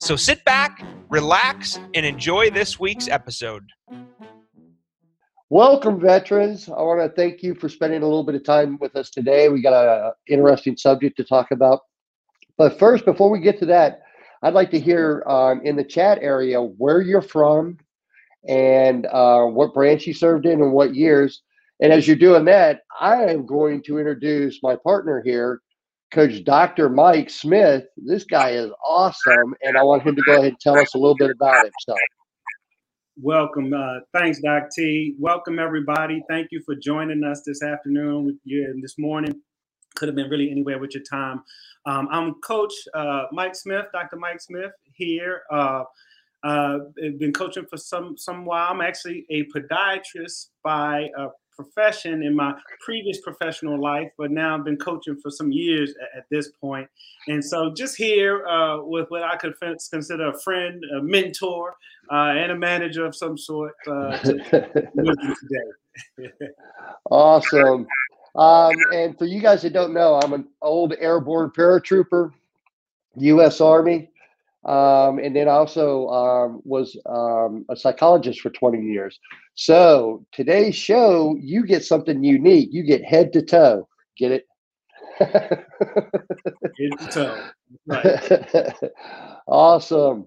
So sit back, relax, and enjoy this week's episode. Welcome, veterans. I want to thank you for spending a little bit of time with us today. We got an interesting subject to talk about. But first, before we get to that, I'd like to hear um, in the chat area where you're from and uh, what branch you served in and what years. And as you're doing that, I am going to introduce my partner here, Coach Dr. Mike Smith. This guy is awesome, and I want him to go ahead and tell us a little bit about himself. Welcome. Uh, thanks, Doc T. Welcome, everybody. Thank you for joining us this afternoon with you this morning. Could have been really anywhere with your time. Um, I'm Coach uh, Mike Smith, Dr. Mike Smith here. Uh, uh, been coaching for some some while. I'm actually a podiatrist by uh, profession in my previous professional life, but now I've been coaching for some years at, at this point. And so just here uh, with what I could consider a friend, a mentor, uh, and a manager of some sort uh, today. awesome. Um, and for you guys that don't know, I'm an old airborne paratrooper, U.S. Army. Um, and then also um, was um, a psychologist for 20 years. So today's show, you get something unique. You get head to toe. Get it? head to toe. Right. awesome.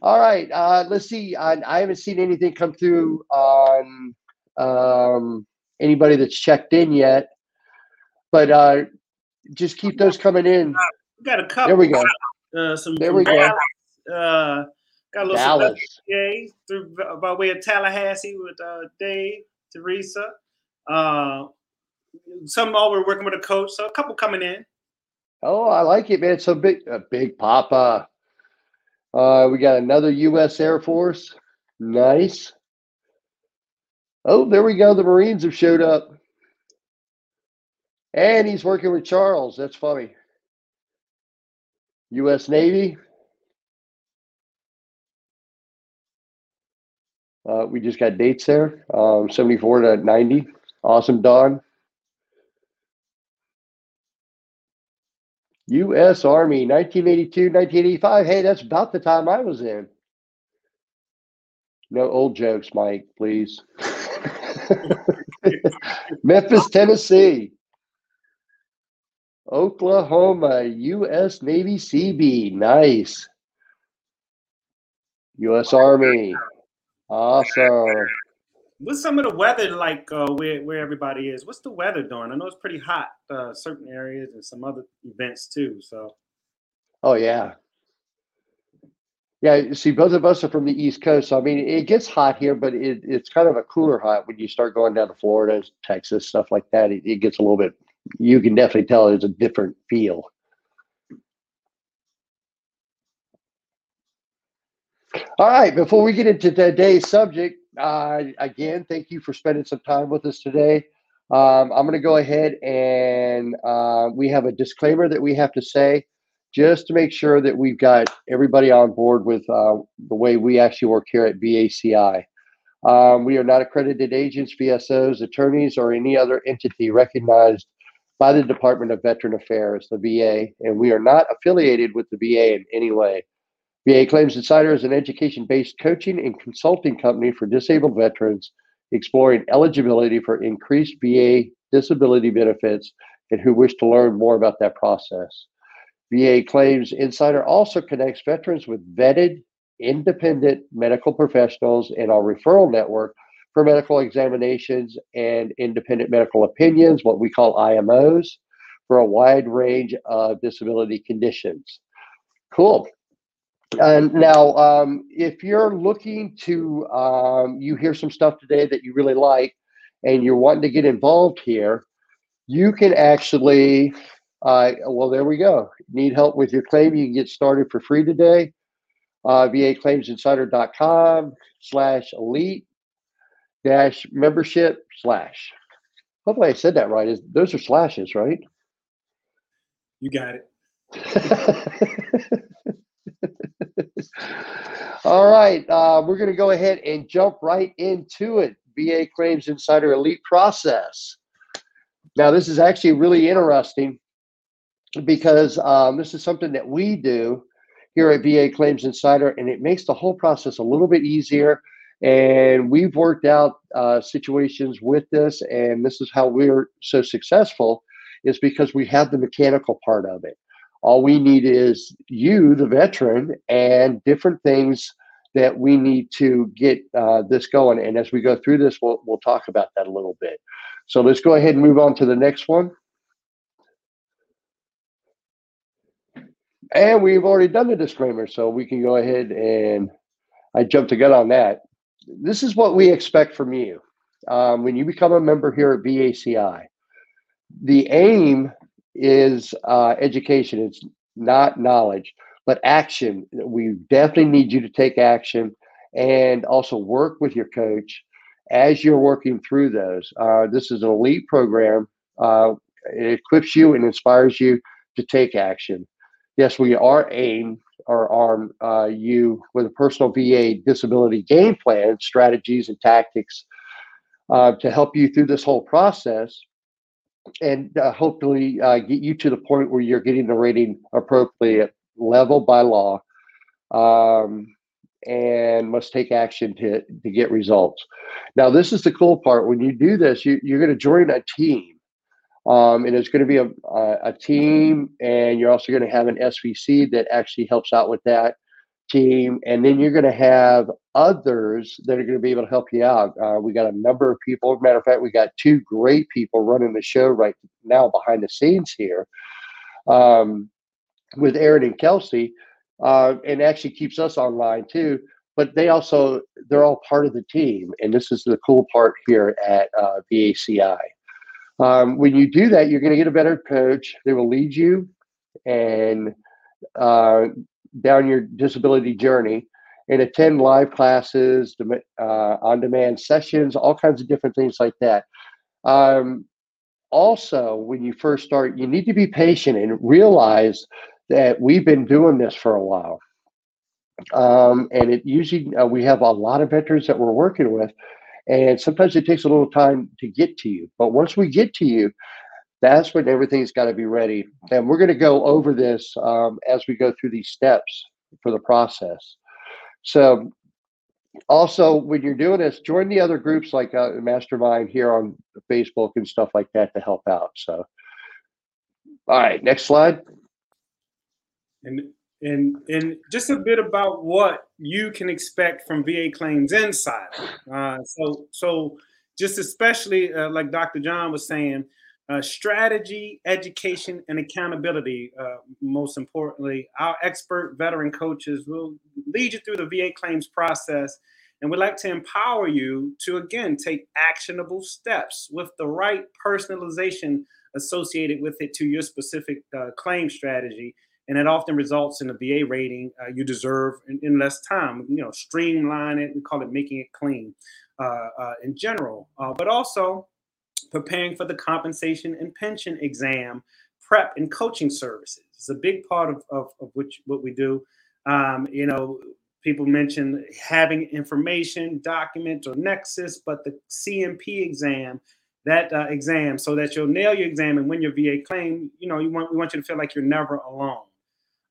All right. Uh, let's see. I, I, haven't seen anything come through on um, anybody that's checked in yet, but uh, just keep those coming in. We got a couple. There we go. Uh, some there we go. Uh, got a little Dallas. Through by way of Tallahassee with uh, Dave, Teresa. Uh, some all were working with a coach, so a couple coming in. Oh, I like it, man. So big, a big papa. Uh, we got another U.S. Air Force. Nice. Oh, there we go. The Marines have showed up. And he's working with Charles. That's funny. U.S. Navy. Uh, we just got dates there um, 74 to 90. Awesome, Don. U.S. Army, 1982, 1985. Hey, that's about the time I was in. No old jokes, Mike, please. Memphis, Tennessee. Oklahoma, U.S. Navy CB. Nice. U.S. Army. Awesome. What's some of the weather like uh, where where everybody is? What's the weather doing? I know it's pretty hot, uh, certain areas and some other events too. So. Oh yeah. Yeah, see, both of us are from the East Coast. So, I mean, it gets hot here, but it, it's kind of a cooler hot when you start going down to Florida, Texas, stuff like that. It, it gets a little bit. You can definitely tell it's a different feel. All right, before we get into today's subject, uh, again, thank you for spending some time with us today. Um, I'm going to go ahead and uh, we have a disclaimer that we have to say just to make sure that we've got everybody on board with uh, the way we actually work here at VACI. Um, we are not accredited agents, VSOs, attorneys, or any other entity recognized by the Department of Veteran Affairs, the VA, and we are not affiliated with the VA in any way. VA Claims Insider is an education based coaching and consulting company for disabled veterans exploring eligibility for increased VA disability benefits and who wish to learn more about that process. VA Claims Insider also connects veterans with vetted, independent medical professionals in our referral network for medical examinations and independent medical opinions, what we call IMOs, for a wide range of disability conditions. Cool. And now, um, if you're looking to, um, you hear some stuff today that you really like, and you're wanting to get involved here, you can actually, uh, well, there we go. Need help with your claim? You can get started for free today. uh, vaclaimsinsider.com slash elite dash membership slash. Hopefully I said that right. Is Those are slashes, right? You got it. All right, uh, we're going to go ahead and jump right into it. VA Claims Insider Elite process. Now, this is actually really interesting because um, this is something that we do here at VA Claims Insider, and it makes the whole process a little bit easier. And we've worked out uh, situations with this, and this is how we're so successful is because we have the mechanical part of it. All we need is you, the veteran, and different things that we need to get uh, this going. And as we go through this, we'll, we'll talk about that a little bit. So let's go ahead and move on to the next one. And we've already done the disclaimer, so we can go ahead and I jumped the gun on that. This is what we expect from you um, when you become a member here at VACI. The aim is uh, education. It's not knowledge, but action. We definitely need you to take action and also work with your coach as you're working through those. Uh, this is an elite program. Uh, it equips you and inspires you to take action. Yes, we are aimed or arm uh, you with a personal VA disability game plan, strategies, and tactics uh, to help you through this whole process and uh, hopefully uh, get you to the point where you're getting the rating appropriate level by law um, and must take action to, to get results. Now, this is the cool part. When you do this, you, you're going to join a team. Um, and it's going to be a, a, a team, and you're also going to have an SVC that actually helps out with that team. And then you're going to have others that are going to be able to help you out. Uh, we got a number of people. Matter of fact, we got two great people running the show right now behind the scenes here um, with Aaron and Kelsey, uh, and actually keeps us online too. But they also they're all part of the team, and this is the cool part here at uh, VACI. Um, when you do that, you're going to get a better coach. They will lead you and uh, down your disability journey and attend live classes, uh, on demand sessions, all kinds of different things like that. Um, also, when you first start, you need to be patient and realize that we've been doing this for a while. Um, and it usually, uh, we have a lot of veterans that we're working with, and sometimes it takes a little time to get to you. But once we get to you, that's when everything's got to be ready. And we're going to go over this um, as we go through these steps for the process. So, also, when you're doing this, join the other groups like uh, Mastermind here on Facebook and stuff like that to help out. So, all right, next slide. And and and just a bit about what you can expect from VA Claims Insider. Uh, so so just especially uh, like Dr. John was saying, uh, strategy, education, and accountability. Uh, most importantly, our expert veteran coaches will lead you through the VA claims process. And we'd like to empower you to, again, take actionable steps with the right personalization associated with it to your specific uh, claim strategy and it often results in a VA rating uh, you deserve in, in, less time. You know, streamline it. We call it making it clean uh, uh, in general, but also preparing for the compensation and pension exam prep and coaching services. It's a big part of, of, of which what we do. Um, you know, people mention having information, document, or nexus, but the C&P exam that uh, exam so that you'll nail your exam and win your VA claim. You know, you want we want you to feel like you're never alone.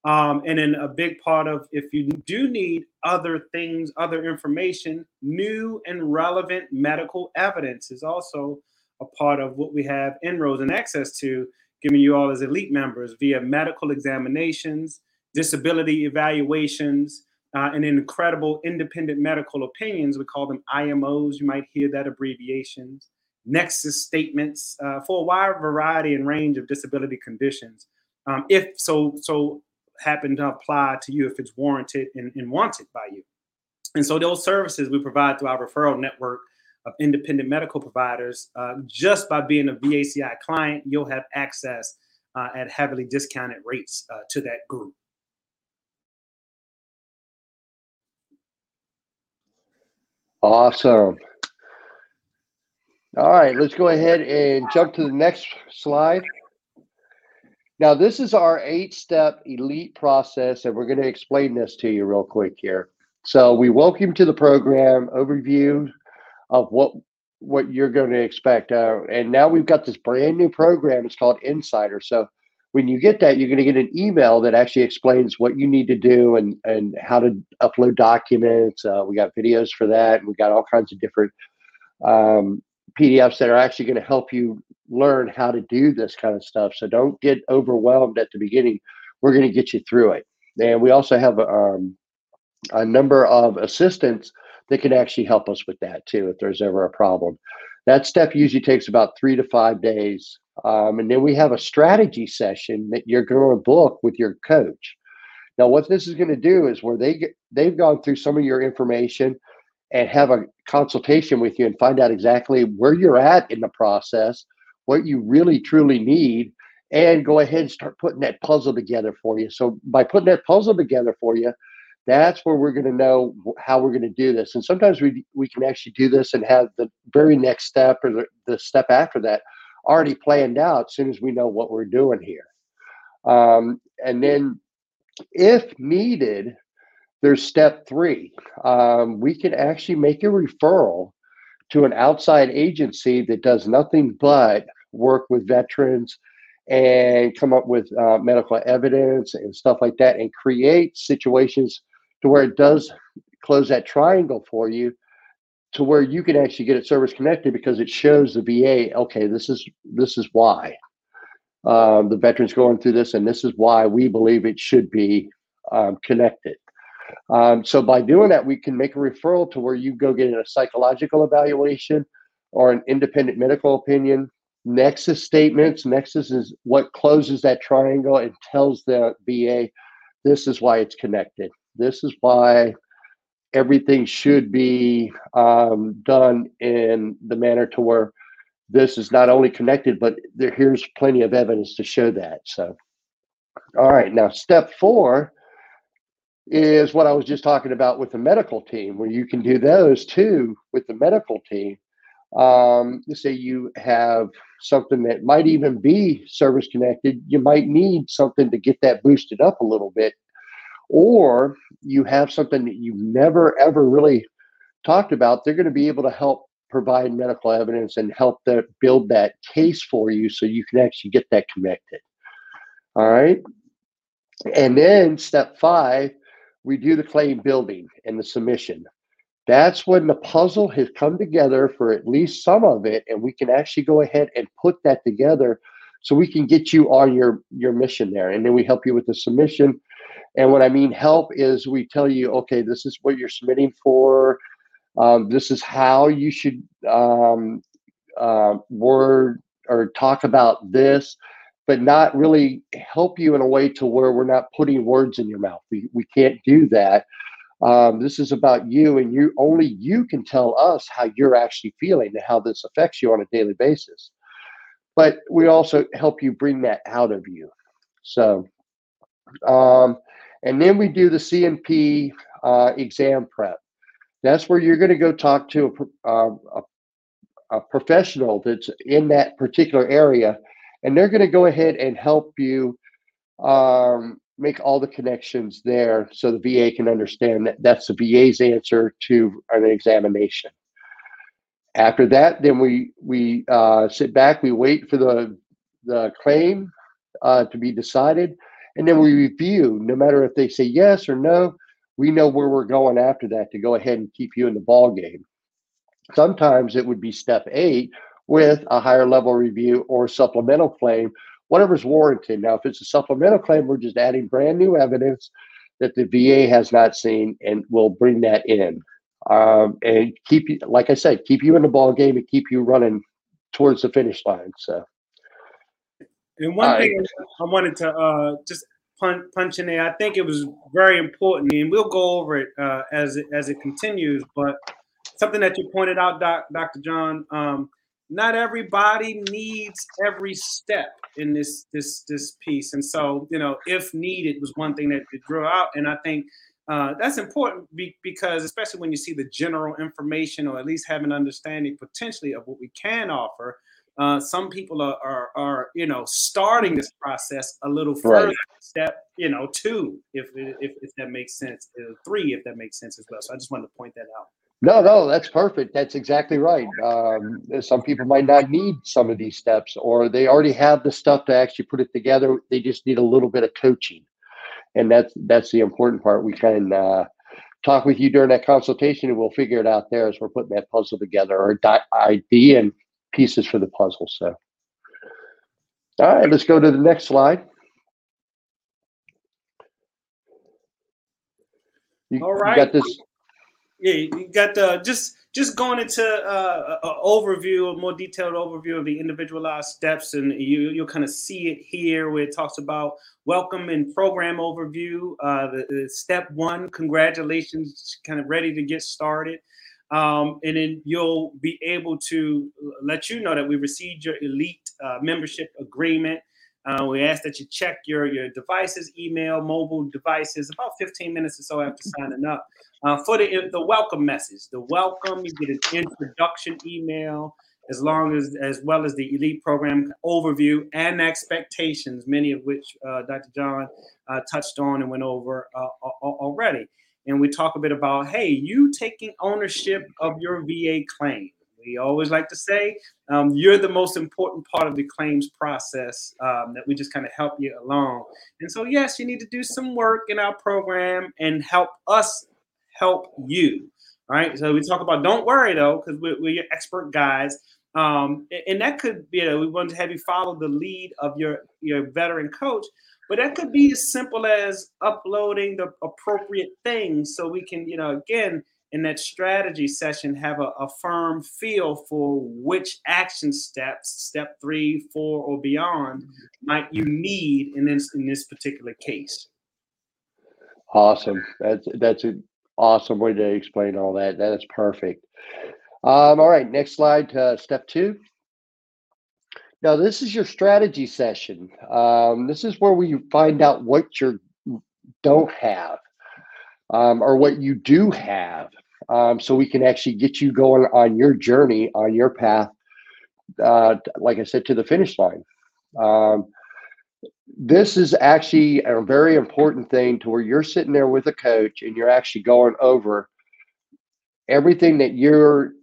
Um, and then a big part of if you do need other things, other information, new and relevant medical evidence is also a part of what we have inroads and access to, giving you all as elite members via medical examinations, disability evaluations, uh, and incredible independent medical opinions. We call them IMOs. You might hear that abbreviations. Nexus statements uh, for a wide variety and range of disability conditions. Um, if so, so happen to apply to you if it's warranted and, and wanted by you. And so those services we provide through our referral network of independent medical providers. Uh, just by being a VACI client, you'll have access uh, at heavily discounted rates uh, to that group. Awesome. All right, let's go ahead and jump to the next slide. Now, this is our eight step elite process, and we're going to explain this to you real quick here. So, we welcome you to the program overview of what what you're going to expect. Uh, and now we've got this brand new program. It's called Insider. So, when you get that, you're going to get an email that actually explains what you need to do and and how to upload documents. Uh, we got videos for that, we got all kinds of different um, PDFs that are actually going to help you learn how to do this kind of stuff. So don't get overwhelmed at the beginning. We're going to get you through it. And we also have um, a number of assistants that can actually help us with that too if there's ever a problem. That step usually takes about three to five days. Um, and then we have a strategy session that you're going to book with your coach. Now, what this is going to do is where they get, they've gone through some of your information and have a consultation with you and find out exactly where you're at in the process, what you really truly need, and go ahead and start putting that puzzle together for you. So by putting that puzzle together for you, that's where we're going to know how we're going to do this. And sometimes we we can actually do this and have the very next step or the, the step after that already planned out as soon as we know what we're doing here. Um, and then, if needed, there's step three. Um, we can actually make a referral to an outside agency that does nothing but work with veterans and come up with uh, medical evidence and stuff like that and create situations to where it does close that triangle for you to where you can actually get it service connected because it shows the VA, okay, this is this is why um, the veterans going through this, and this is why we believe it should be um, connected. Um, so by doing that, we can make a referral to where you go get a psychological evaluation or an independent medical opinion. Nexus statements. Nexus is what closes that triangle and tells the VA this is why it's connected. This is why everything should be um, done in the manner to where this is not only connected, but there, here's plenty of evidence to show that. So, all right, now step four is what I was just talking about with the medical team, where you can do those too with the medical team. Um, say you have something that might even be service connected, you might need something to get that boosted up a little bit or you have something that you've never ever really talked about, they're going to be able to help provide medical evidence and help that build that case for you so you can actually get that connected. All right. And then step five, we do the claim building and the submission. That's when the puzzle has come together for at least some of it, and we can actually go ahead and put that together so we can get you on your your mission there. And then we help you with the submission and what I mean help is we tell you, okay, this is what you're submitting for. Um, this is how you should um, uh, word or talk about this, but not really help you in a way to where we're not putting words in your mouth. We, we can't do that. Um, this is about you, and you only you can tell us how you're actually feeling and how this affects you on a daily basis. But we also help you bring that out of you. So, um, and then we do the C&P uh, exam prep. That's where you're going to go talk to a, uh, a, a professional that's in that particular area, and they're going to go ahead and help you um, make all the connections there so the VA can understand that that's the VA's answer to an examination. After that, then we we uh, sit back, we wait for the the claim uh, to be decided, and then we review no matter if they say yes or no we know where we're going after that to go ahead and keep you in the ball game sometimes it would be step eight with a higher level review or supplemental claim whatever's warranted. Now if it's a supplemental claim we're just adding brand new evidence that the va has not seen and we'll bring that in. Um, and keep you like i said keep you in the ball game and keep you running towards the finish line so and one thing I wanted to uh, just punch, punch in there, I think it was very important, and we'll go over it uh, as it as it continues. But something that you pointed out, Doc, Dr. John, um, not everybody needs every step in this this this piece, and so you know, if needed, was one thing that it drew out, and I think uh, that's important be- because especially when you see the general information or at least have an understanding potentially of what we can offer uh, some people are, are, are, you know, starting this process a little further. Right. Step, you know, two, if, if if that makes sense. Uh, three, if that makes sense as well. So I just wanted to point that out. No, no, that's perfect. That's exactly right. Um, some people might not need some of these steps, or they already have the stuff to actually put it together. They just need a little bit of coaching, and that's that's the important part. We can uh, talk with you during that consultation, and we'll figure it out there as we're putting that puzzle together, or idea and pieces for the puzzle. So, all right, let's go to the next slide. You, all right. You got this. Yeah, you got the just just going into uh, an overview, a more detailed overview of the individualized steps, and you you'll kind of see it here where it talks about welcome and program overview. Uh, the, the step one, congratulations, kind of ready to get started. Um, and then you'll be able to let you know that we received your elite uh, membership agreement. Uh, we ask that you check your, your devices, email, mobile devices, about 15 minutes or so after signing up. Uh, for the, the welcome message, the welcome, you get an introduction email, as long as as well as the elite program overview and expectations, many of which uh, Dr. John uh, touched on and went over uh, already and we talk a bit about hey, you taking ownership of your VA claim. We always like to say um, you're the most important part of the claims process um, that we just kind of help you along. And so, yes, you need to do some work in our program and help us help you. Right. So we talk about don't worry though, because we're, we're, your expert guys. Um, and that could you know, we want to have you follow the lead of your your veteran coach but that could be as simple as uploading the appropriate things so we can, you know, again, in that strategy session, have a, a firm feel for which action steps, step three, four, or beyond, might you need in this in this particular case. Awesome. That's that's an awesome way to explain all that. That is perfect. Um, all right, next slide to step two. Now, this is your strategy session. Um, this is where we find out what you don't have um, or what you do have. Um, so we can actually get you going on your journey, on your path, uh, like I said, to the finish line. Um, this is actually a very important thing to where you're sitting there with a coach and you're actually going over everything that you're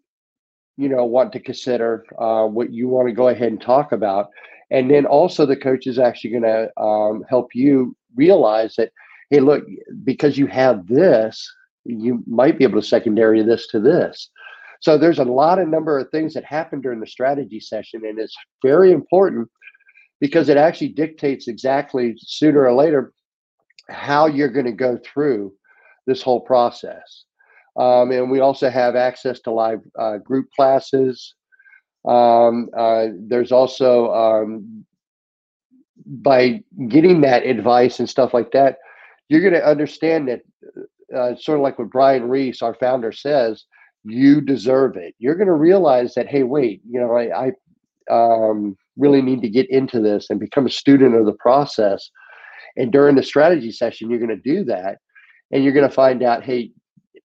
you know want to consider uh, what you want to go ahead and talk about. And then also the coach is actually going to um, help you realize that hey look because you have this you might be able to secondary this to this. So there's a lot of number of things that happen during the strategy session and it's very important because it actually dictates exactly sooner or later how you're going to go through this whole process um, and we also have access to live uh, group classes. Um, uh, there's also, um, by getting that advice and stuff like that, you're going to understand that, uh, sort of like what Brian Reese, our founder, says, you deserve it. You're going to realize that, hey, wait, you know, I, I um, really need to get into this and become a student of the process. And during the strategy session, you're going to do that. And you're going to find out, hey,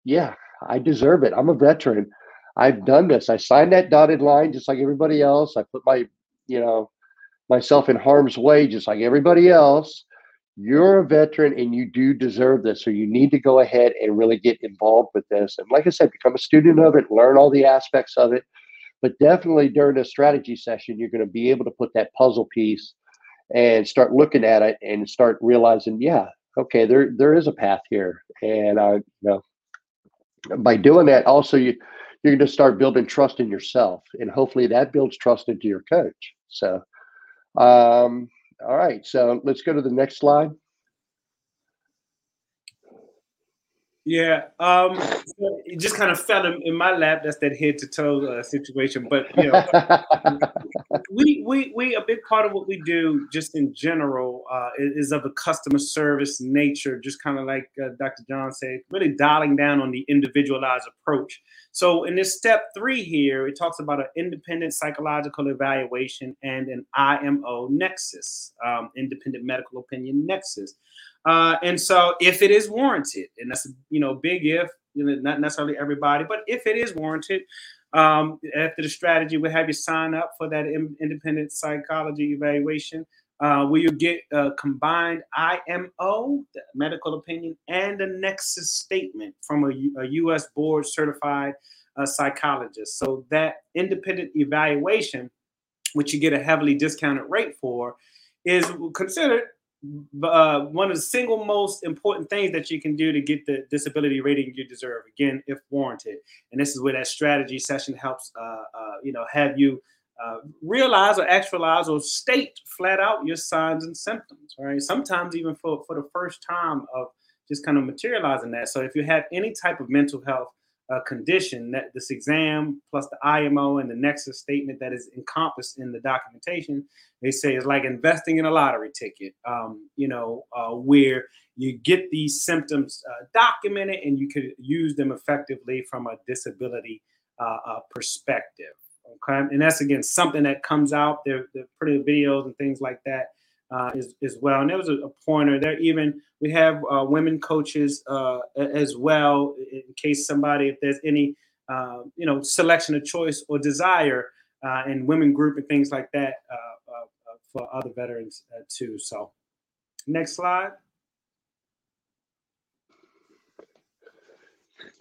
yeah, I deserve it. I'm a veteran. I've done this. I signed that dotted line just like everybody else. I put my, you know, myself in harm's way just like everybody else. You're a veteran and you do deserve this. So you need to go ahead and really get involved with this. And like I said, become a student of it, learn all the aspects of it. But definitely during a strategy session, you're going to be able to put that puzzle piece and start looking at it and start realizing, yeah, okay, there there is a path here. And I, you know, by doing that, also you you're going to start building trust in yourself, and hopefully that builds trust into your coach. So, um, all right, so let's go to the next slide. Yeah, um, it just kind of fell in, in, my lap. That's that head to toe uh, situation. But you know, we we we a big part of what we do, just in general, uh, is, of a customer service nature. Just kind of like uh, Dr. John said, really dialing down on the individualized approach. So in this step three here, it talks about an independent psychological evaluation and an IMO nexus, um, independent medical opinion nexus. Uh, and so, if it is warranted, and that's you know big if, you know, not necessarily everybody, but if it is warranted, um, after the strategy, we'll have you sign up for that independent psychology evaluation. Uh, where you get a combined IMO, the medical opinion, and a nexus statement from a, a U.S. board certified uh, psychologist. So that independent evaluation, which you get a heavily discounted rate for, is considered uh, one of the single most important things that you can do to get the disability rating you deserve. Again, if warranted, and this is where that strategy session helps. Uh, uh, you know, have you uh, realize or actualize or state flat out your signs and symptoms. Right. Sometimes even for for the first time of just kind of materializing that. So if you have any type of mental health uh, condition that this exam plus the IMO and the nexus statement that is encompassed in the documentation, they say is like investing in a lottery ticket, um, you know, uh, where you get these symptoms uh, documented and you could use them effectively from a disability uh, uh, perspective. Okay. And that's again something that comes out there, the pretty videos and things like that uh, as, as well. And there was a, a pointer there. Even we have uh, women coaches uh, as well, in case somebody, if there's any, uh, you know, selection of choice or desire uh, in women group and things like that uh, for other veterans too. So, next slide.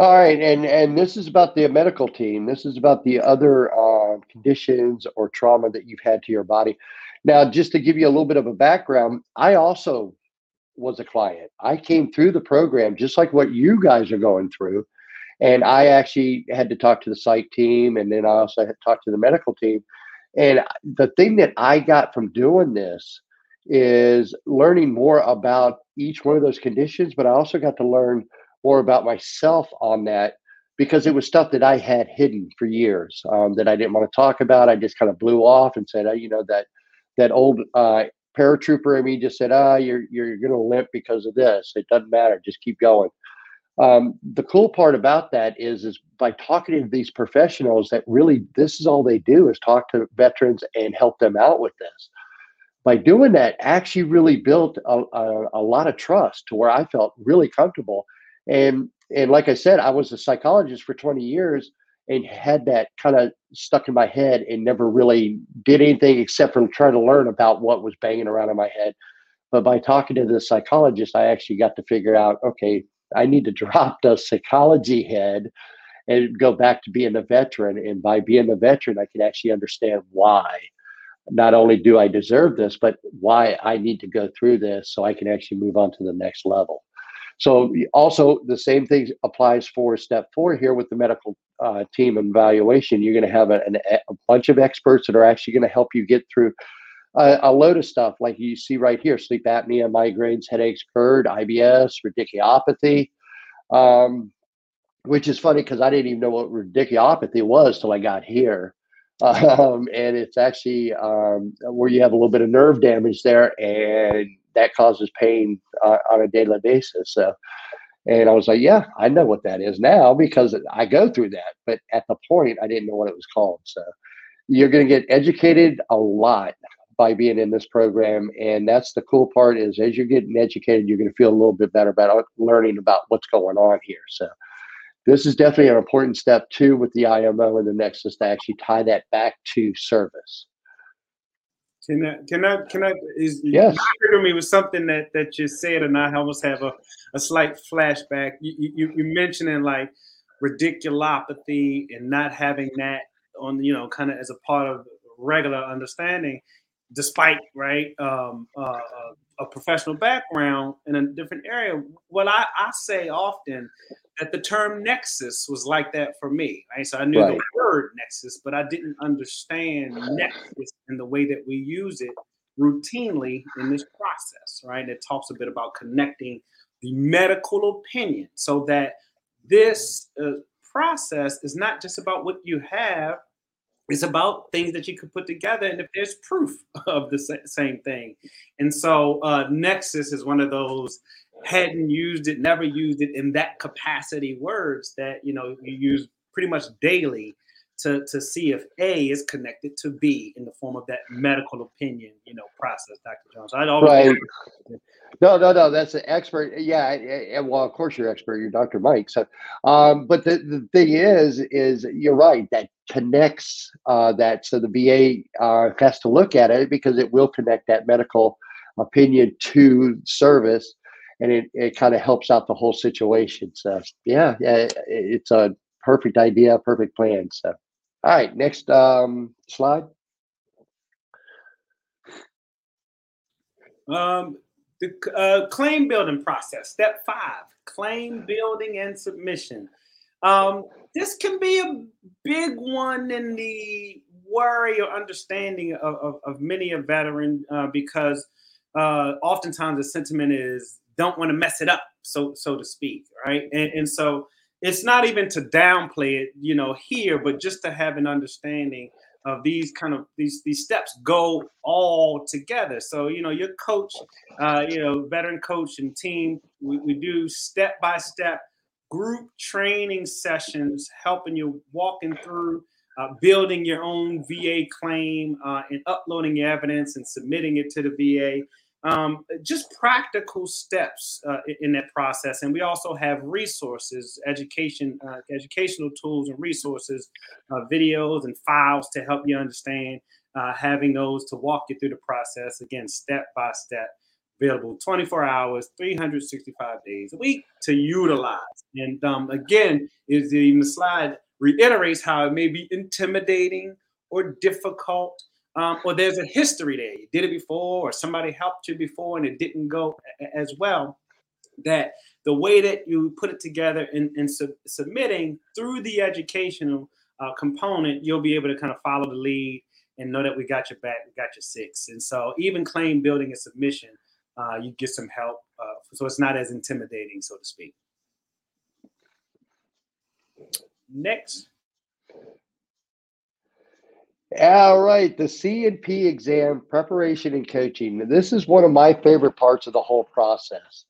All right, and and this is about the medical team. This is about the other uh, conditions or trauma that you've had to your body. Now, just to give you a little bit of a background, I also was a client. I came through the program just like what you guys are going through. And I actually had to talk to the psych team and then I also had to talk to the medical team. And the thing that I got from doing this is learning more about each one of those conditions, but I also got to learn more about myself on that because it was stuff that I had hidden for years um, that I didn't want to talk about. I just kind of blew off and said, oh, you know, that that old uh, paratrooper in me just said, "Ah, you're you're going to limp because of this. It doesn't matter. Just keep going." Um, the cool part about that is, is by talking to these professionals that really this is all they do is talk to veterans and help them out with this. By doing that, actually really built a, a, a lot of trust to where I felt really comfortable. And and like I said, I was a psychologist for 20 years and had that kind of stuck in my head and never really did anything except for trying to learn about what was banging around in my head. But by talking to the psychologist, I actually got to figure out okay, I need to drop the psychology head and go back to being a veteran. And by being a veteran, I can actually understand why. Not only do I deserve this, but why I need to go through this so I can actually move on to the next level. So also the same thing applies for step four here with the medical uh, team evaluation. You're going to have a, a, bunch of experts that are actually going to help you get through a, a, load of stuff like you see right here: sleep apnea, migraines, headaches, GERD, IBS, radiculopathy. Um, which is funny because I didn't even know what radiculopathy was till I got here. Um, and it's actually um, where you have a little bit of nerve damage there, and that causes pain uh, on a daily basis. So, and I was like, yeah, I know what that is now because I go through that. But at the point, I didn't know what it was called. So, you're going to get educated a lot by being in this program, and that's the cool part. Is as you're getting educated, you're going to feel a little bit better about learning about what's going on here. So. This is definitely an important step too with the IMO and the Nexus to actually tie that back to service. Can I, can I, can I, is, yes. to me with something that, that you said, and I almost have a, a slight flashback. You, you, you mentioning like ridiculopathy and not having that on, you know, kind of as a part of regular understanding, despite, right, um, uh, uh a professional background in a different area. What I, I say often that the term nexus was like that for me. Right? So I knew right. the word nexus, but I didn't understand nexus in the way that we use it routinely in this process, right? It talks a bit about connecting the medical opinion so that this uh, process is not just about what you have it's about things that you could put together and if there's proof of the same thing and so uh, nexus is one of those hadn't used it never used it in that capacity words that you know you use pretty much daily to, to see if A is connected to B in the form of that medical opinion, you know, process, Dr. Jones. I'd always right. No, no, no. That's an expert. Yeah, and well, of course you're expert. You're Dr. Mike. So, um, but the, the thing is, is you're right. That connects uh, that. So the VA uh, has to look at it because it will connect that medical opinion to service, and it, it kind of helps out the whole situation. So yeah, yeah, it's a perfect idea, perfect plan. So. All right, next um, slide. Um, the uh, claim building process, step five, claim building and submission. Um, this can be a big one in the worry or understanding of, of, of many a veteran uh, because uh, oftentimes the sentiment is don't want to mess it up, so so to speak, right? And, and so it's not even to downplay it, you know, here, but just to have an understanding of these kind of these these steps go all together. So you know, your coach, uh, you know, veteran coach and team, we, we do step by step group training sessions, helping you walking through. Uh, building your own VA claim uh, and uploading your evidence and submitting it to the VA um, just practical steps uh, in that process. And we also have resources, education, uh, educational tools and resources, uh, videos and files to help you understand. Uh, having those to walk you through the process again, step by step, available 24 hours, 365 days a week to utilize. And um, again, is the slide reiterates how it may be intimidating or difficult um, or there's a history there. You did it before, or somebody helped you before and it didn't go as well. That the way that you put it together and, and sub- submitting through the educational uh, component, you'll be able to kind of follow the lead and know that we got your back, we got your six. And so, even claim building and submission, uh, you get some help. Uh, so it's not as intimidating, so to speak. Next. All right, the C&P exam preparation and coaching. This is one of my favorite parts of the whole process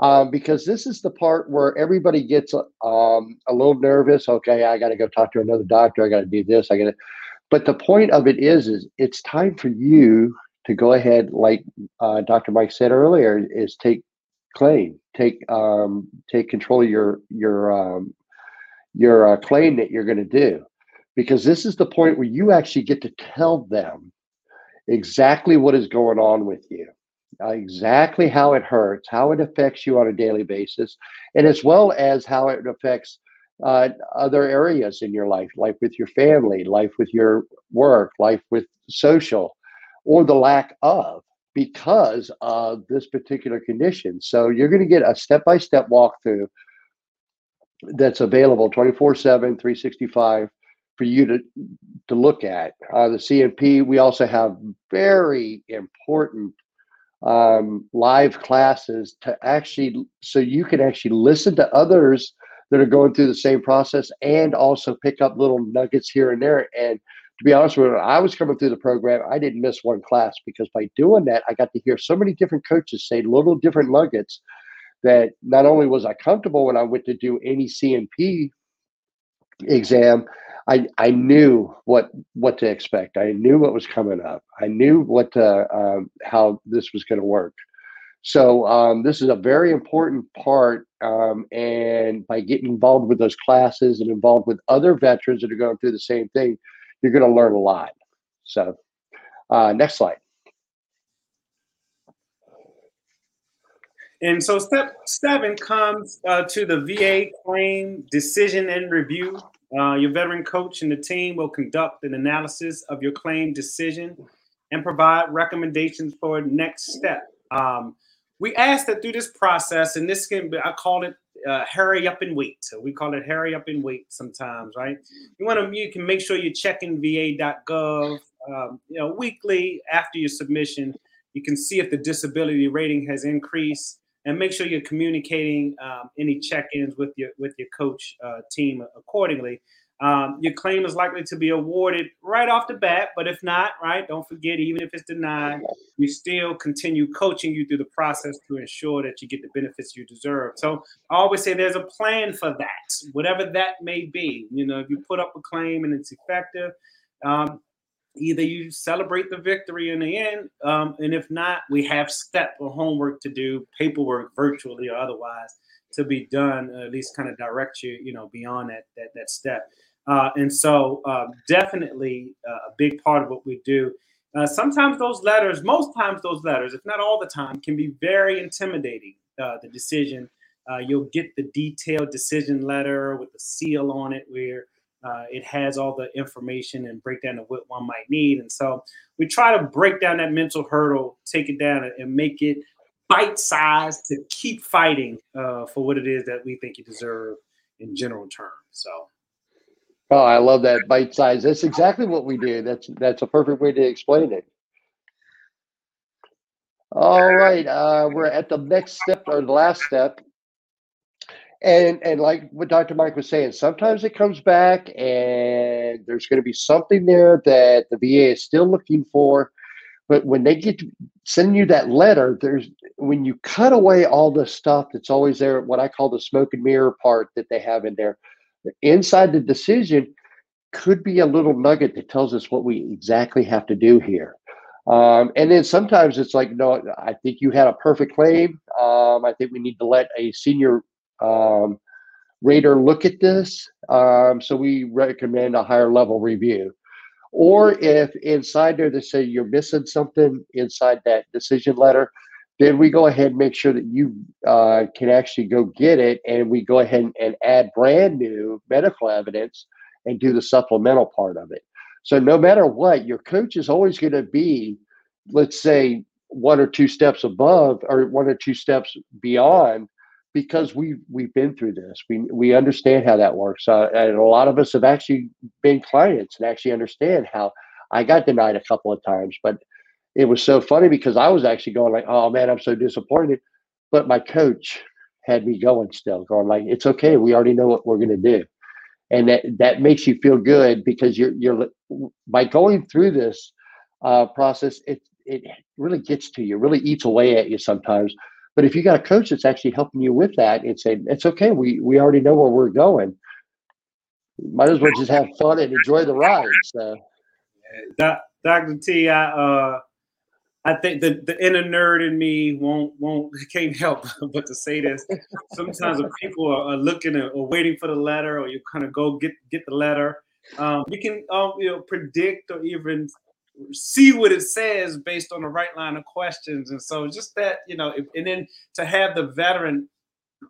um, because this is the part where everybody gets um, a little nervous. Okay, I got to go talk to another doctor. I got to do this. I got to. But the point of it is, is it's time for you to go ahead, like uh, Dr. Mike said earlier, is take claim, take um, take control of your your um, your uh, claim that you're going to do because this is the point where you actually get to tell them exactly what is going on with you, uh, exactly how it hurts, how it affects you on a daily basis, and as well as how it affects uh, other areas in your life, life with your family, life with your work, life with social, or the lack of because of this particular condition. So you're going to get a step by step walkthrough that's available 24 7, 365 for you to to look at. Uh, the C&P, we also have very important um, live classes to actually, so you can actually listen to others that are going through the same process and also pick up little nuggets here and there. And to be honest with you, I was coming through the program, I didn't miss one class because by doing that, I got to hear so many different coaches say little different nuggets that not only was I comfortable when I went to do any C&P exam, I I knew what what to expect. I knew what was coming up. I knew what to, um, how this was going to work. So um, this is a very important part, um, and by getting involved with those classes and involved with other veterans that are going through the same thing, you're going to learn a lot. So, uh, next slide. And so step seven comes uh, to the VA claim decision and review. Uh, your veteran coach and the team will conduct an analysis of your claim decision and provide recommendations for next step. Um, we ask that through this process, and this can be, I call it uh, hurry up and wait. So we call it hurry up and wait sometimes, right? You want to, you can make sure you're checking va.gov, um, you know, weekly after your submission. You can see if the disability rating has increased. And make sure you're communicating um, any check-ins with your with your coach uh, team accordingly. Um, your claim is likely to be awarded right off the bat, but if not, right, don't forget, even if it's denied, we still continue coaching you through the process to ensure that you get the benefits you deserve. So I always say there's a plan for that, whatever that may be. You know, if you put up a claim and it's effective, um, either you celebrate the victory in the end, um, and if not, we have step or homework to do, paperwork virtually or otherwise to be done, at least kind of direct you, you know, beyond that that that step. Uh, and so, uh, definitely uh, a big part of what we do. Uh, sometimes those letters, most times those letters, if not all the time, can be very intimidating. Uh, the decision, uh, you'll get the detailed decision letter with the seal on it, where it has all the information and breakdown of what one might need. And so, we try to break down that mental hurdle, take it down, and make it bite sized to keep fighting for what it is that we think you deserve in general terms. So. Oh, I love that bite size. That's exactly what we do. That's that's a perfect way to explain it. All right, uh, we're at the next step or the last step, and and like what Dr. Mike was saying, sometimes it comes back and there's going to be something there that the VA is still looking for. But when they get to sending you that letter, there's when you cut away all the stuff that's always there, what I call the smoke and mirror part that they have in there inside the decision could be a little nugget that tells us what we exactly have to do here. Um, and then sometimes it's like, no, I think you had a perfect claim. Um, I think we need to let a senior um, rater look at this. Um, so we recommend a higher level review. Or if inside there they say you're missing something inside that decision letter, then we go ahead and make sure that you uh, can actually go get it and we go ahead and add brand new medical evidence and do the supplemental part of it so no matter what your coach is always going to be let's say one or two steps above or one or two steps beyond because we we've been through this we we understand how that works uh, and a lot of us have actually been clients and actually understand how i got denied a couple of times but it was so funny because I was actually going like, oh man, I'm so disappointed. But my coach had me going still, going like, it's okay. We already know what we're going to do. And that, that makes you feel good because you're, you're by going through this uh, process, it, it really gets to you, really eats away at you sometimes. But if you got a coach that's actually helping you with that and saying, it's okay, we, we already know where we're going, might as well just have fun and enjoy the ride. So. Dr. T, I, uh, I think the, the inner nerd in me won't won't can't help but to say this. Sometimes people are, are looking at, or waiting for the letter, or you kind of go get get the letter, um, you can um, you know predict or even see what it says based on the right line of questions. And so just that you know, and then to have the veteran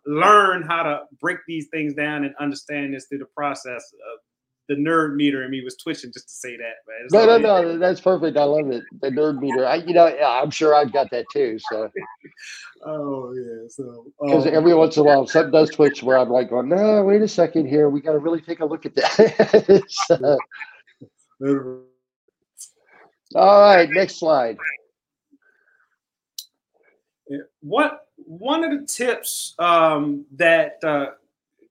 learn how to break these things down and understand this through the process of the nerd meter in me was twitching just to say that, man. no, no, no, that's perfect. I love it. The nerd meter. I, you know, I'm sure I've got that too. So. oh yeah. So. Because um, every once in a while, something does twitch where I'm like, going, no, wait a second here. We got to really take a look at that. so. All right, next slide. What one of the tips um, that uh,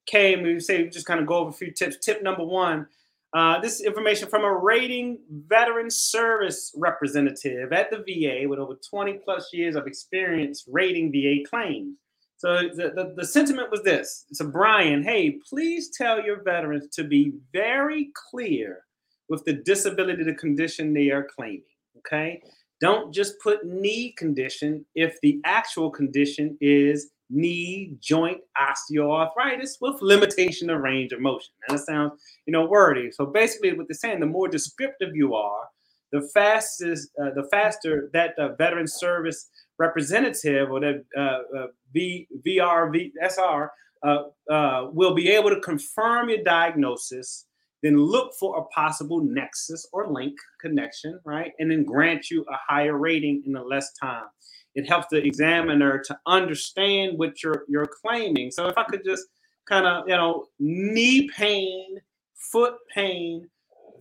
came, we say just kind of go over a few tips. Tip number one uh, this is information from a rating veteran service representative at the VA with over 20 plus years of experience rating VA claims. So the, the, the sentiment was this. So Brian, hey, please tell your veterans to be very clear with the disability, the condition they are claiming. Okay. Don't just put knee condition if the actual condition is knee joint osteoarthritis with limitation of range of motion. And that sounds, you know, wordy. So basically, what they're saying, the more descriptive you are, the fastest, uh, the faster that the veteran service representative or that uh, uh, v, SR uh, uh, will be able to confirm your diagnosis, then look for a possible nexus or link connection, right? And then grant you a higher rating in a less time it helps the examiner to understand what you're you're claiming. So if I could just kind of you know knee pain, foot pain,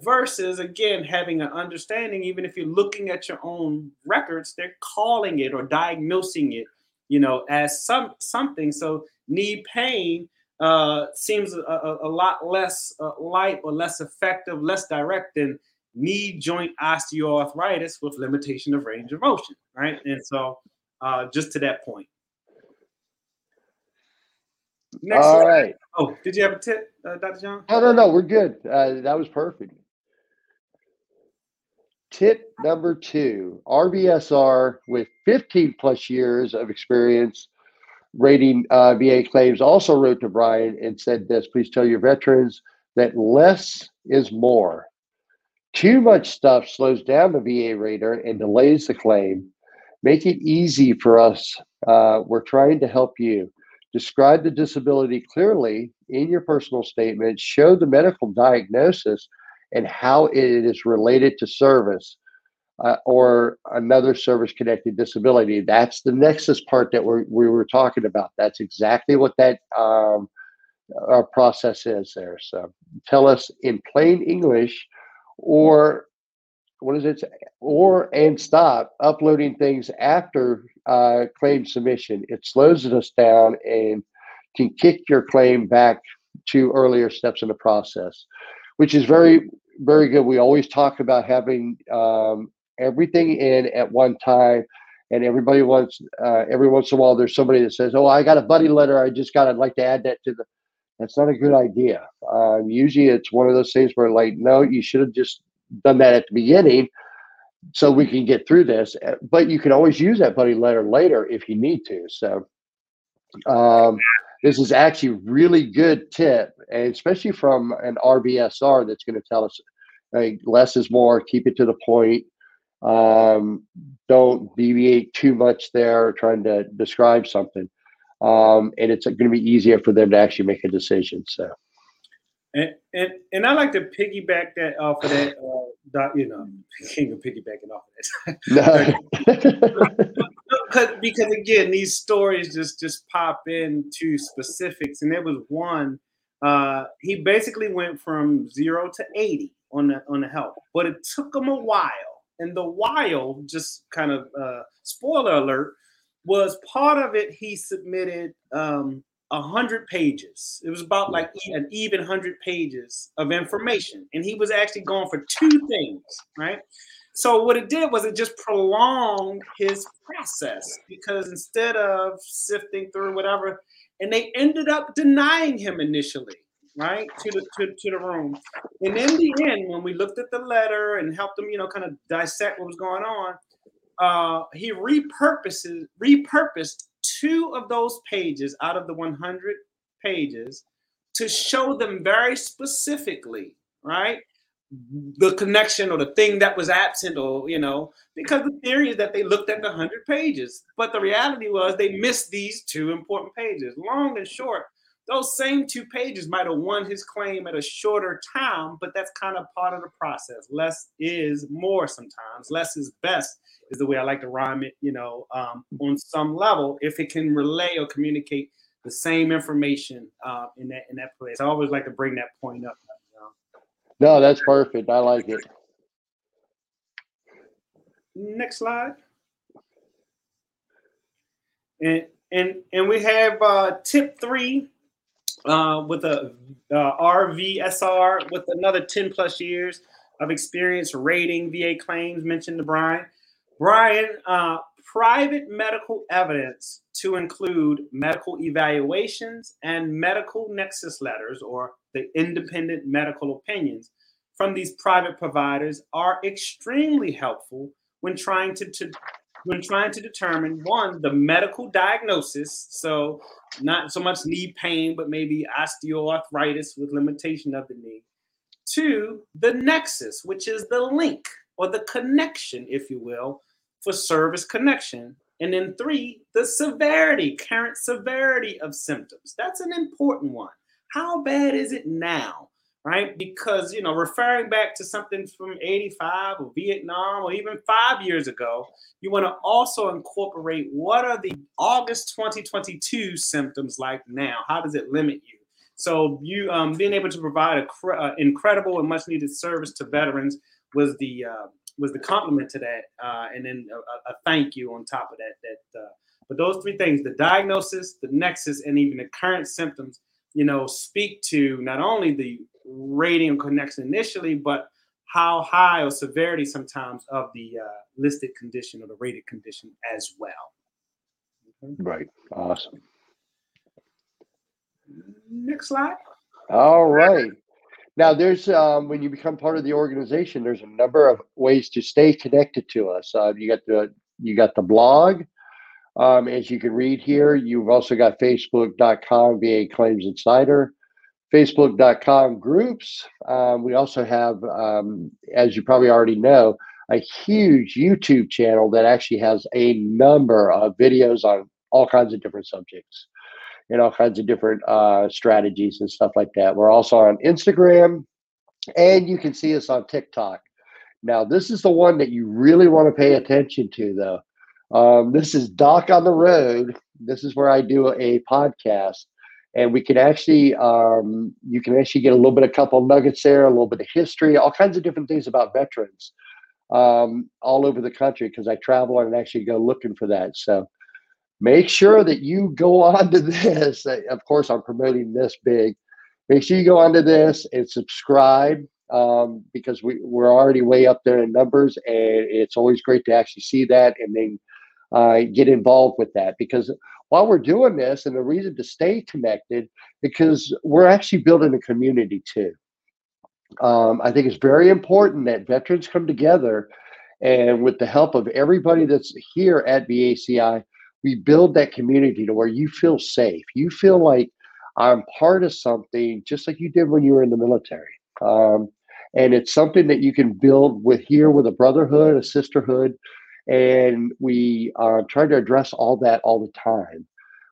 versus again having an understanding, even if you're looking at your own records, they're calling it or diagnosing it you know, as some something. So knee pain uh, seems a, a, a lot less uh, light or less effective, less direct than knee joint osteoarthritis with limitation of range of motion, right? And so, uh, just to that point. Next All slide. right. Oh, did you have a tip, uh, Dr. John? No, no, no. We're good. Uh, that was perfect. Tip number two RVSR with 15 plus years of experience rating uh, VA claims also wrote to Brian and said this please tell your veterans that less is more. Too much stuff slows down the VA rater and delays the claim. Make it easy for us. Uh, we're trying to help you. Describe the disability clearly in your personal statement, show the medical diagnosis and how it is related to service uh, or another service connected disability. That's the nexus part that we're, we were talking about. That's exactly what that um, our process is there. So tell us in plain English or what is it? Or and stop uploading things after uh, claim submission. It slows us down and can kick your claim back to earlier steps in the process, which is very, very good. We always talk about having um, everything in at one time. And everybody wants, uh, every once in a while, there's somebody that says, Oh, I got a buddy letter. I just got to like to add that to the, that's not a good idea. Um, usually it's one of those things where, like, no, you should have just done that at the beginning so we can get through this. Uh, but you can always use that buddy letter later if you need to. So, um, this is actually really good tip, and especially from an RVSR that's going to tell us like, less is more, keep it to the point. Um, don't deviate too much there trying to describe something. Um, and it's going to be easier for them to actually make a decision. So, and and, and I like to piggyback that off of that. Uh, that you know, king of piggybacking off of that. because, because again, these stories just just pop into specifics, and there was one. Uh, he basically went from zero to eighty on the on the help, but it took him a while. And the while, just kind of uh, spoiler alert, was part of it. He submitted um, a hundred pages. It was about like an even hundred pages of information, and he was actually going for two things, right? So what it did was it just prolonged his process because instead of sifting through whatever, and they ended up denying him initially, right, to the to, to the room. And in the end, when we looked at the letter and helped him, you know, kind of dissect what was going on, uh, he repurposes repurposed two of those pages out of the 100 pages to show them very specifically, right? The connection or the thing that was absent, or you know, because the theory is that they looked at the 100 pages, but the reality was they missed these two important pages. Long and short, those same two pages might have won his claim at a shorter time, but that's kind of part of the process. Less is more sometimes, less is best is the way I like to rhyme it, you know, um, on some level, if it can relay or communicate the same information uh, in that in that place. I always like to bring that point up. You know? No, that's perfect. I like it. Next slide. And and and we have uh, tip three uh, with a uh, RVSR with another 10 plus years of experience rating VA claims mentioned to Brian. Brian, uh, private medical evidence to include medical evaluations and medical nexus letters or the independent medical opinions from these private providers are extremely helpful when trying to, to when trying to determine one the medical diagnosis so not so much knee pain but maybe osteoarthritis with limitation of the knee two the nexus which is the link or the connection if you will for service connection. And then three, the severity, current severity of symptoms. That's an important one. How bad is it now? Right? Because, you know, referring back to something from 85 or Vietnam or even five years ago, you want to also incorporate what are the August 2022 symptoms like now? How does it limit you? So you um, being able to provide a uh, incredible and much needed service to veterans was the uh, was the compliment to that, uh, and then a, a, thank you on top of that that uh, But those three things, the diagnosis, the nexus, and even the current symptoms, you know, speak to not only the rating connection initially, but how high or severity sometimes of the uh, listed condition or the rated condition as well. Okay. Right. Awesome. Next slide. All right. Now, there's um, when you become part of the organization, there's a number of ways to stay connected to us. Uh, you got the you got the blog, um, as you can read here. You've also got Facebook.com VA Claims Insider, Facebook.com groups. Um, we also have, um, as you probably already know, a huge YouTube channel that actually has a number of videos on all kinds of different subjects and all kinds of different uh, strategies and stuff like that. We're also on Instagram, and you can see us on TikTok. Now, this is the one that you really want to pay attention to, though. Um, this is Doc on the Road. This is where I do a podcast, and we can actually, um, you can actually get a little bit, a couple nuggets there, a little bit of history, all kinds of different things about veterans um, all over the country because I travel and actually go looking for that. So make sure that you go on to this. Of course, I'm promoting this big. Make sure you go onto this and subscribe um, because we, we're already way up there in numbers, and it's always great to actually see that and then uh, get involved with that. Because while we're doing this, and the reason to stay connected, because we're actually building a community too. Um, I think it's very important that veterans come together and with the help of everybody that's here at VACI, we build that community to where you feel safe. You feel like I'm part of something, just like you did when you were in the military. Um, and it's something that you can build with here with a brotherhood, a sisterhood, and we are trying to address all that all the time.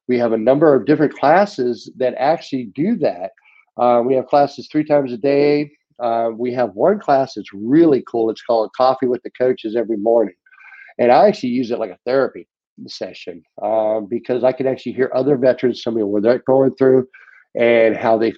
We have a number of different classes that actually do that. Uh, we have classes three times a day. Uh, we have one class that's really cool. It's called Coffee with the Coaches every morning. And I actually use it like a therapy session um, because I can actually hear other veterans tell me what they're going through and how they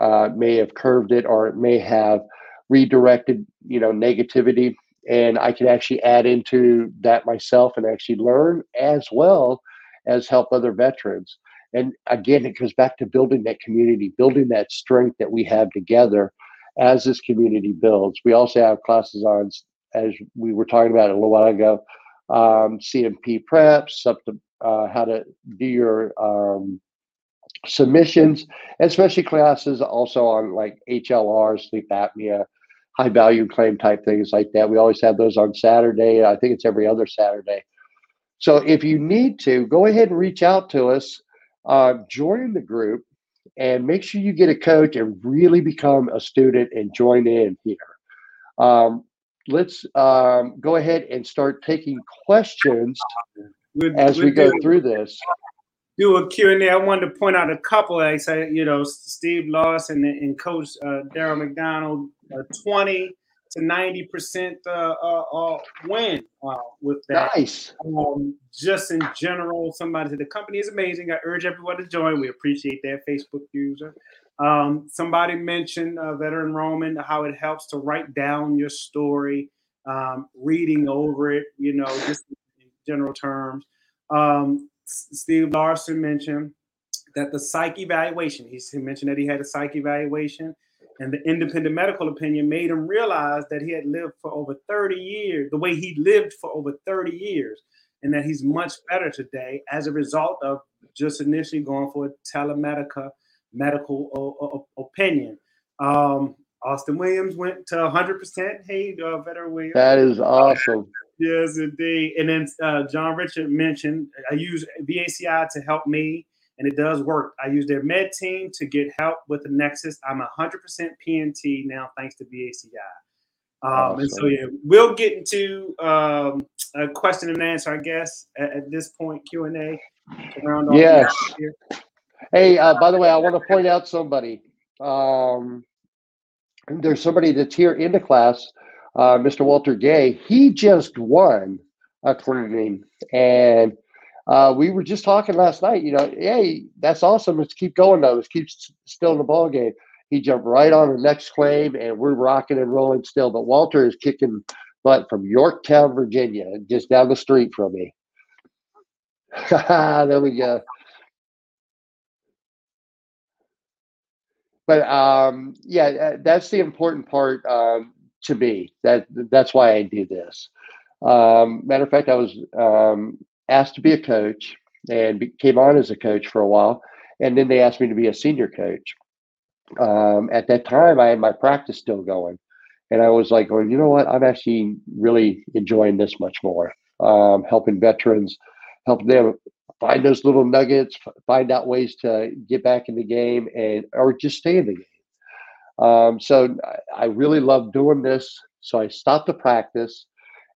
uh, may have curved it or it may have redirected, you know, negativity. And I can actually add into that myself and actually learn as well as help other veterans. And again, it goes back to building that community, building that strength that we have together as this community builds. We also have classes on, as we were talking about a little while ago, um, C&P preps, up to, uh, how to do your um, submissions, especially classes also on like HLR, sleep apnea, high value claim type things like that. We always have those on Saturday. I think it's every other Saturday. So if you need to, go ahead and reach out to us, uh, join the group, and make sure you get a coach and really become a student and join in here. Um, let's um, go ahead and start taking questions we'll, as we'll we go do, through this. Do a Q&A. I wanted to point out a couple. I said, you know, Steve Lawson and, and Coach uh, Daryl McDonald, 20 to 90 percent uh, uh, uh, win uh, with that. Nice. Um, just in general, somebody said the company is amazing. I urge everyone to join. We appreciate that Facebook user. Um, somebody mentioned uh, veteran Roman, how it helps to write down your story, um, reading over it, you know, just in general terms. Um, Steve Larson mentioned that the psych evaluation, he mentioned that he had a psych evaluation and the independent medical opinion made him realize that he had lived for over 30 years, the way he lived for over 30 years, and that he's much better today as a result of just initially going for a Telemedica medical o- o- opinion. Um, Austin Williams went to 100%. Hey, uh, veteran Williams. That is awesome. Yes, indeed. And then uh, John Richard mentioned I use VACI to help me and it does work. I use their med team to get help with the Nexus. I'm 100% P&T now, thanks to VACI. Um, awesome. And so, yeah, we'll get into um, a question and answer, I guess, at, at this point, Q and A. Yes. Hey, uh, by the way, I want to point out somebody. Um, there's somebody that's here in the class, uh, Mr. Walter Gay. He just won a training, and uh, we were just talking last night. You know, hey, that's awesome. Let's keep going though. Let's keep still in the ball game. He jumped right on the next claim, and we're rocking and rolling still. But Walter is kicking butt from Yorktown, Virginia, just down the street from me. there we go. But um, yeah, that's the important part um, to me. That that's why I do this. Um, matter of fact, I was um, asked to be a coach and came on as a coach for a while, and then they asked me to be a senior coach. Um, at that time, I had my practice still going, and I was like, "Well, you know what? I'm actually really enjoying this much more, um, helping veterans, helping them find those little nuggets, find out ways to get back in the game, and or just stay in the game." Um, so I really love doing this. So I stopped the practice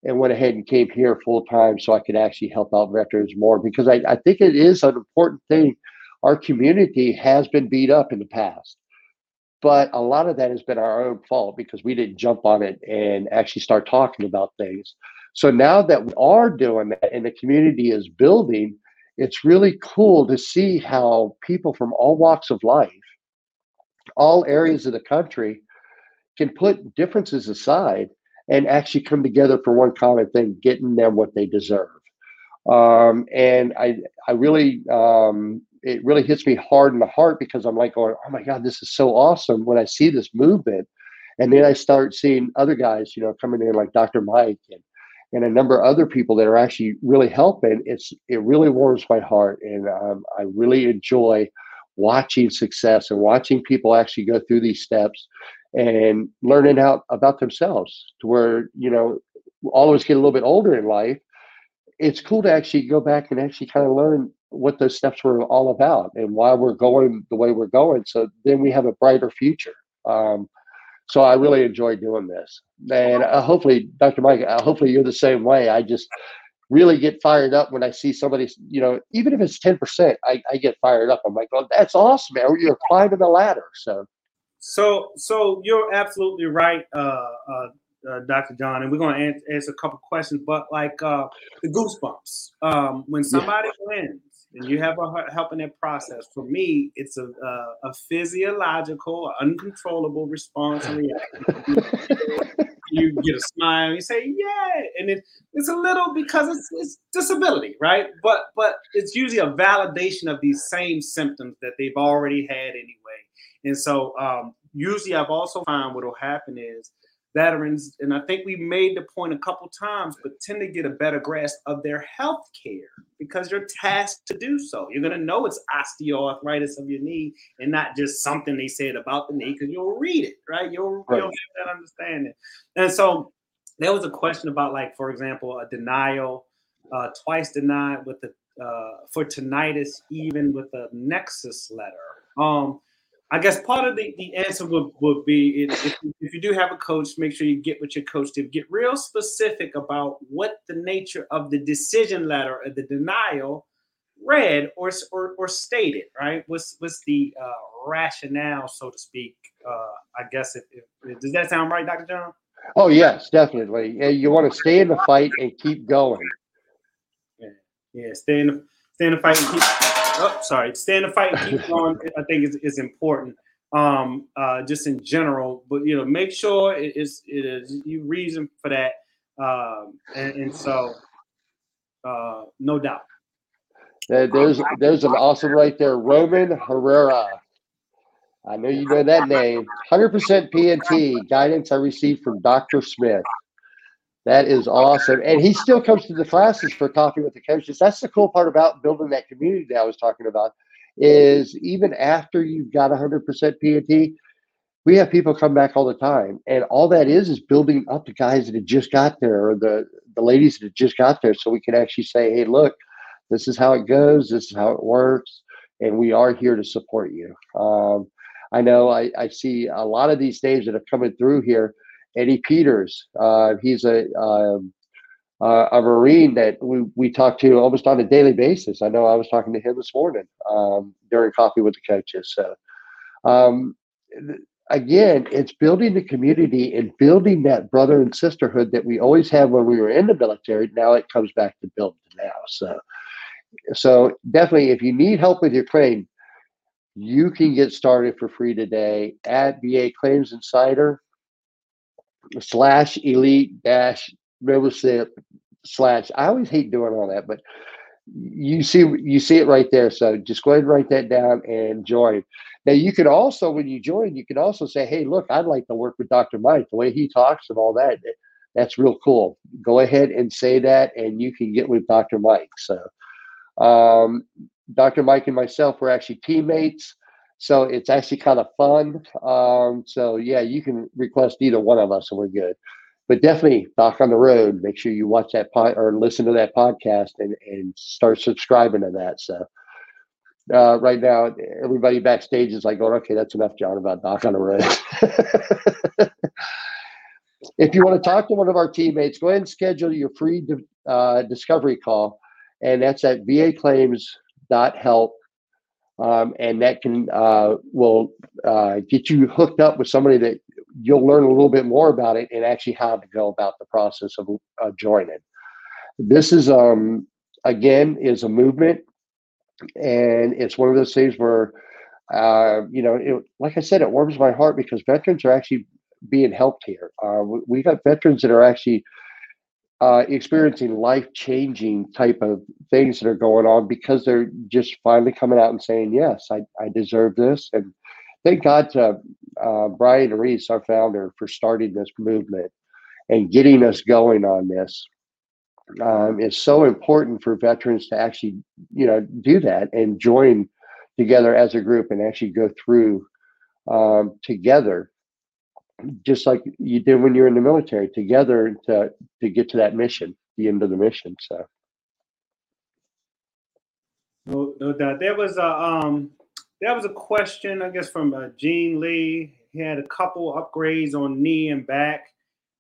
and went ahead and came here full time so I could actually help out veterans more because I, I think it is an important thing. Our community has been beat up in the past, but a lot of that has been our own fault because we didn't jump on it and actually start talking about things. So now that we are doing that and the community is building, it's really cool to see how people from all walks of life, all areas of the country, can put differences aside and actually come together for one common thing, getting them what they deserve. Um, and I, I really, um, it really hits me hard in the heart because I'm like, going, oh my God, this is so awesome when I see this movement. And then I start seeing other guys, you know, coming in like Dr. Mike and, and a number of other people that are actually really helping. It's it really warms my heart, and um, I really enjoy watching success and watching people actually go through these steps and learning out about themselves to where you know all of us get a little bit older in life it's cool to actually go back and actually kind of learn what those steps were all about and why we're going the way we're going so then we have a brighter future. Um, so i really enjoy doing this. And uh, hopefully dr mike uh, hopefully you're the same way. I just really get fired up when i see somebody you know even if it's 10% i, I get fired up. I'm like well that's awesome man. You're climbing the ladder. So so, so you're absolutely right, uh, uh, uh, Dr. John, and we're going to answer, answer, a couple questions. But like uh, the goosebumps, um, when somebody yeah. wins and you have a help in that process, for me, it's a, a, a physiological, uncontrollable response and reaction. you get a smile, you say "yeah," and it, it's a little because it's, it's disability, right? But but it's usually a validation of these same symptoms that they've already had anyway and so um, usually I've also found what will happen is veterans, and I think we made the point a couple times, but tend to get a better grasp of their health care because you're tasked to do so. You're going to know it's osteoarthritis of your knee and not just something they said about the knee because you'll read it, right? You'll, right. you'll have that understanding. And so there was a question about, like, for example, a denial, uh, twice denied with the uh, for tinnitus, even with a nexus letter. Um, I guess part of the, the answer would, would be if, if you do have a coach, make sure you get with your coach to get real specific about what the nature of the decision letter or the denial read or, or, or stated, right? What's, what's the uh, rationale, so to speak? Uh, I guess, if, if, does that sound right, Dr. John? Oh, yes, definitely. You want to stay in the fight and keep going. Yeah, yeah stay in the, stay in the fight and keep oh, sorry, stay in the fight keep going. I think is, is important. Um, uh, just in general, but you know, make sure it is it is you reason for that, um, and, and so uh, no doubt. there's there's an awesome right there, Roman Herrera. I know you know that name. 100% P&T guidance I received from Dr. Smith. That is awesome. And he still comes to the classes for coffee with the coaches. That's the cool part about building that community that I was talking about is even after you've got 100% P&T, we have people come back all the time. And all that is is building up the guys that have just got there or the, the ladies that have just got there so we can actually say, hey, look, this is how it goes. This is how it works. And we are here to support you. Um, I know I, I see a lot of these names that are coming through here Eddie Peters. Uh, he's a uh, a Marine that we, we talk to almost on a daily basis. I know I was talking to him this morning um, during coffee with the coaches. So, um, again, it's building the community and building that brother and sisterhood that we always had when we were in the military. Now it comes back to building now. So, so definitely, if you need help with your claim, you can get started for free today at VA Claims Insider slash elite dash membership slash. I always hate doing all that, but you see you see it right there. So just go ahead and write that down and join. Now you can also, when you join, you can also say, "Hey, look, I'd like to work with Dr. Mike. The way he talks and all that, that's real cool." Go ahead and say that, and you can get with Dr. Mike. So, um, Dr. Mike and myself were actually teammates, so it's actually kind of fun. Um, so yeah, you can request either one of us, and we're good but definitely Doc on the Road. Make sure you watch that pod or listen to that podcast and, and start subscribing to that. So uh, right now, everybody backstage is like going, okay, that's enough, John, about Doc on the Road. if you want to talk to one of our teammates, go ahead and schedule your free uh, discovery call. And that's at vaclaims.help. Um, and that can uh, will uh, get you hooked up with somebody that you'll learn a little bit more about it and actually how to go about the process of uh, joining. This is um, again is a movement, and it's one of those things where uh, you know, it, like I said, it warms my heart because veterans are actually being helped here. Uh, we got veterans that are actually uh, experiencing life changing type of things that are going on because they're just finally coming out and saying, yes, I, I deserve this. And thank God to uh, Brian Reese, our founder, for starting this movement and getting us going on this. Um, it's so important for veterans to actually, you know, do that and join together as a group and actually go through um, together, just like you did when you're in the military, together to to get to that mission, the end of the mission. So. No, no doubt. There was a um, was a question, I guess, from uh, Gene Lee. He had a couple upgrades on knee and back,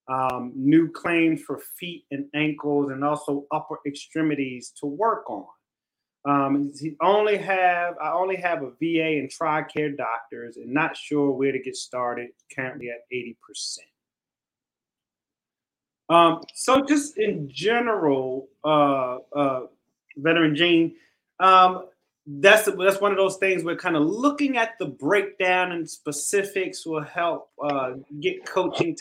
um, new claims for feet and ankles, and also upper extremities to work on. Um, he only have I only have a VA and TRICARE doctors, and not sure where to get started. Currently at eighty percent. Um, so just in general, uh, uh, veteran Gene, um, that's that's one of those things where kind of looking at the breakdown and specifics will help uh, get coaching.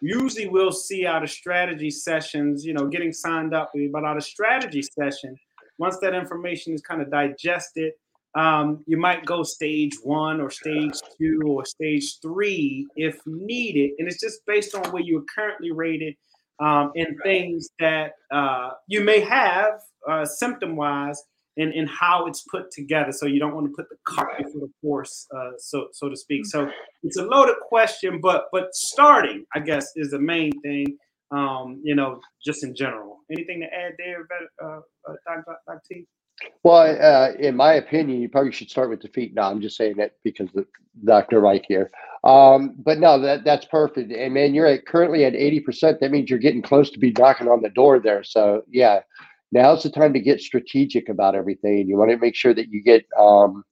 Usually, we'll see out of strategy sessions, you know, getting signed up, but out of strategy session, once that information is kind of digested, um, you might go stage one or stage two or stage three if needed, and it's just based on where you're currently rated um, and things that uh, you may have uh, symptom wise and, and how it's put together. So you don't want to put the cart before the horse, uh, so so to speak. So it's a loaded question, but but starting, I guess, is the main thing. Um, you know, just in general. Anything to add there, uh, uh, Dr. T? Well, uh, in my opinion, you probably should start with the feet. No, I'm just saying that because the Dr. Mike here. Um, but no, that that's perfect. And man, you're at currently at 80%. That means you're getting close to be knocking on the door there. So yeah, now's the time to get strategic about everything. You want to make sure that you get um,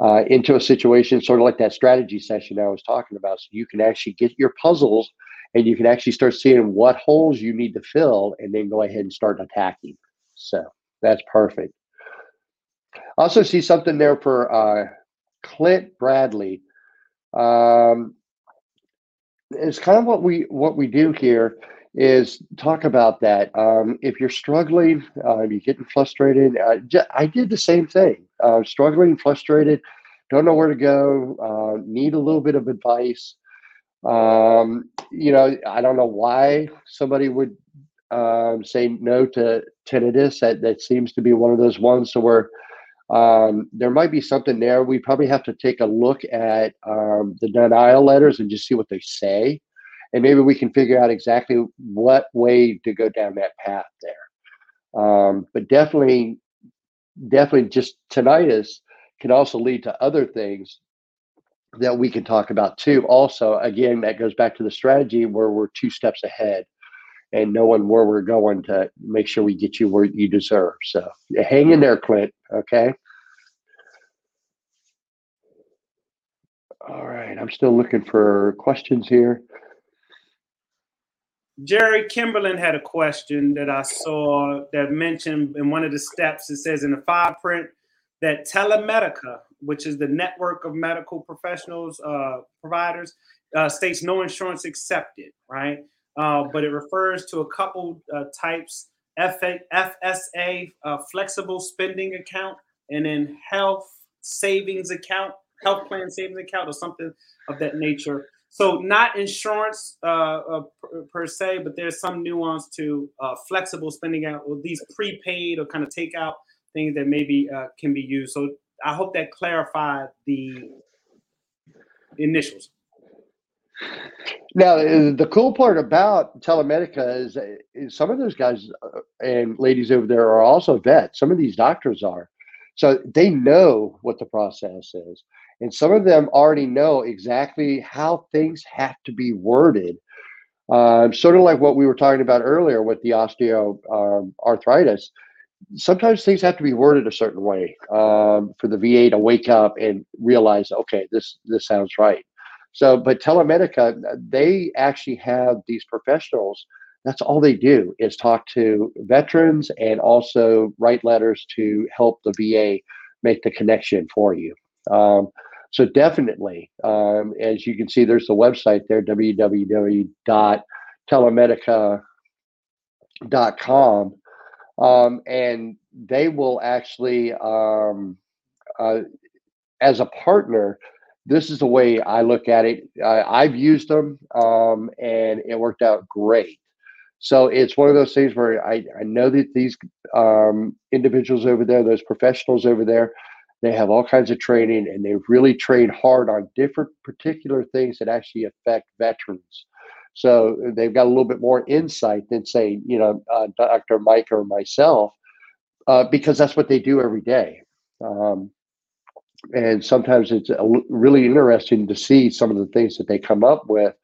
uh, into a situation sort of like that strategy session I was talking about, so you can actually get your puzzles and you can actually start seeing what holes you need to fill, and then go ahead and start attacking. So that's perfect. Also, see something there for uh, Clint Bradley. Um, it's kind of what we what we do here is talk about that. Um, if you're struggling, uh, you're getting frustrated. Uh, I did the same thing. Uh, struggling, frustrated, don't know where to go, uh, need a little bit of advice. Um, you know, I don't know why somebody would um, say no to tinnitus. That that seems to be one of those ones. Where um, there might be something there. We probably have to take a look at um, the denial letters and just see what they say and maybe we can figure out exactly what way to go down that path there. Um, but definitely, definitely, just tinnitus can also lead to other things that we can talk about too. Also, again, that goes back to the strategy where we're two steps ahead and knowing where we're going to make sure we get you where you deserve. So hang in there, Clint. Okay. All right. I'm still looking for questions here. Jerry Kimberlin had a question that I saw that mentioned in one of the steps. It says in the five print that Telemedica, which is the network of medical professionals uh, providers, uh, states no insurance accepted, right? Uh, but it refers to a couple uh, types FSA, uh, flexible spending account, and then health savings account, health plan savings account, or something of that nature. So not insurance uh, per, per, se, but there's some nuance to flexible spending out, or these prepaid or kind of take out things that maybe uh, can be used. So I hope that clarified the initials. Now, the cool part about Telemedica is, is some of those guys uh, and ladies over there are also vets. Some of these doctors are. So they know what the process is. And some of them already know exactly how things have to be worded. Um, sort of like what we were talking about earlier with the osteoarthritis. Um, sometimes things have to be worded a certain way um, for the VA to wake up and realize, okay, this this sounds right. So, but Telemedica, they actually have these professionals. That's all they do is talk to veterans and also write letters to help the VA make the connection for you. Um, so definitely, um, as you can see, there's the website there, www.telemedica.com um, and they will actually, um, uh, as a partner, this is the way I look at it. I've used them, um, and it worked out great. So it's one of those things where I, I know that these um, individuals over there, those professionals over there, they have all kinds of training and they've really trained hard on different particular things that actually affect veterans. So they've got a little bit more insight than, say, you know, uh, Dr. Mike or myself, uh, because that's what they do every day. Um, and sometimes it's really interesting to see some of the things that they come up with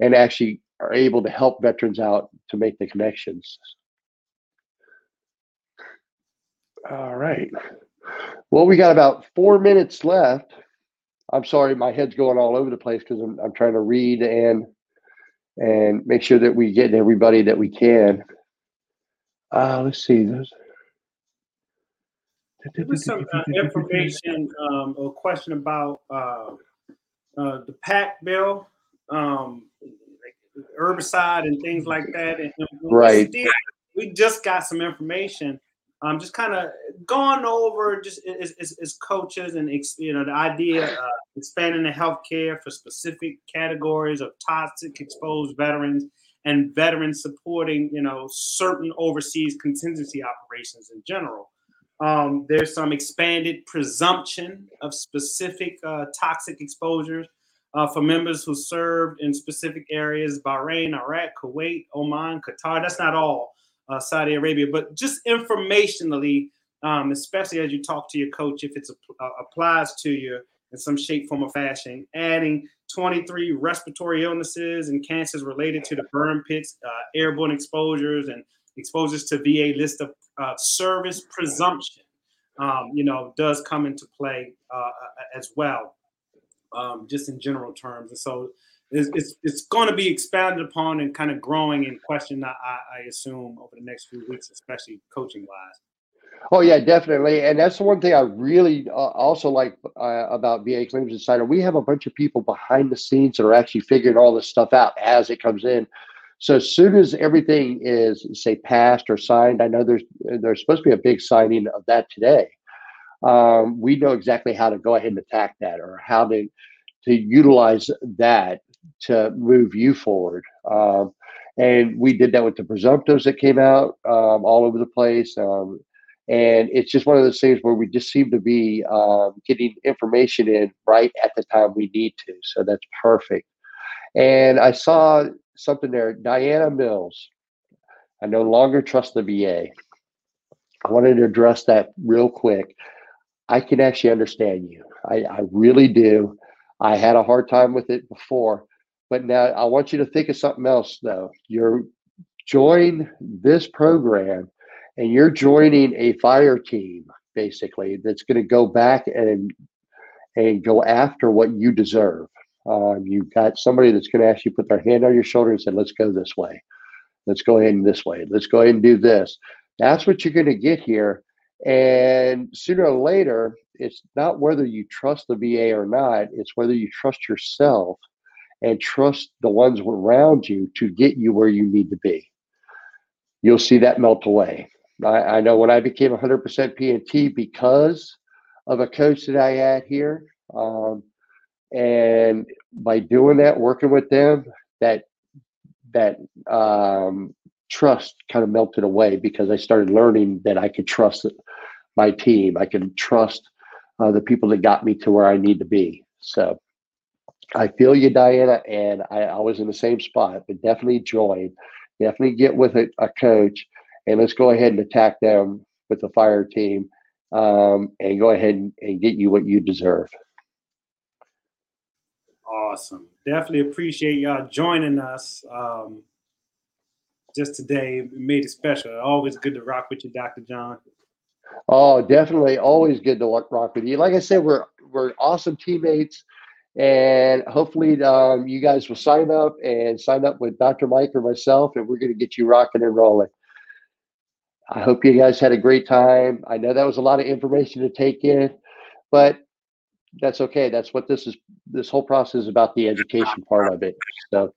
and actually are able to help veterans out to make the connections. All right. Well, we got about four minutes left. I'm sorry, my head's going all over the place because I'm, I'm trying to read and and make sure that we get everybody that we can. Uh, let's see. There's, some uh, information um, or question about uh, uh, the PACT bill, um, herbicide and things like that. And, and right. We just got some information um, just kind of gone over just as, as, as, coaches and you know the idea of expanding the healthcare for specific categories of toxic exposed veterans and veterans supporting you know certain overseas contingency operations in general. Um, there's some expanded presumption of specific uh, toxic exposures uh, for members who served in specific areas: Bahrain, Iraq, Kuwait, Oman, Qatar. That's not all uh, Saudi Arabia. But just informationally, um, especially as you talk to your coach, if it uh, applies to you in some shape, form, or fashion, adding 23 respiratory illnesses and cancers related to the burn pits, uh, airborne exposures, and exposures to VA list of uh, service presumption, um, you know, does come into play uh, as well, um, just in general terms. And so it's, it's, it's going to be expanded upon and kind of growing in question, I, I assume, over the next few weeks, especially coaching wise. Oh yeah, definitely, and that's the one thing I really uh, also like uh, about VA Claims Insider. We have a bunch of people behind the scenes that are actually figuring all this stuff out as it comes in. So as soon as everything is say passed or signed, I know there's there's supposed to be a big signing of that today. Um, we know exactly how to go ahead and attack that or how to to utilize that to move you forward. Um, and we did that with the presumptives that came out um, all over the place. Um, and it's just one of those things where we just seem to be um, getting information in right at the time we need to. So that's perfect. And I saw something there, Diana Mills. I no longer trust the VA. I wanted to address that real quick. I can actually understand you. I, I really do. I had a hard time with it before, but now I want you to think of something else though. You're join this program and you're joining a fire team basically that's going to go back and and go after what you deserve. Um, you've got somebody that's going to actually put their hand on your shoulder and say, "Let's go this way. Let's go ahead and this way. Let's go ahead and do this." That's what you're going to get here. And sooner or later, it's not whether you trust the VA or not; it's whether you trust yourself and trust the ones around you to get you where you need to be. you'll see that melt away. I, I know when I became 100% P&T because of a coach that I had here. Um, and by doing that, working with them, that that um, trust kind of melted away because I started learning that I could trust my team. I can trust uh, the people that got me to where I need to be. So I feel you, Diana, and I, I was in the same spot, but definitely join. Definitely get with a, a coach and let's go ahead and attack them with the fire team um, and go ahead and, and get you what you deserve. Awesome. Definitely appreciate y'all joining us um, just today. It made it special. Always good to rock with you, Dr. John. Oh, definitely. Always good to rock with you. Like I said, we're we're awesome teammates, and hopefully, um, you guys will sign up and sign up with Dr. Mike or myself, and we're going to get you rocking and rolling. I hope you guys had a great time. I know that was a lot of information to take in, but that's okay. That's what this is. This whole process is about the education part of it. So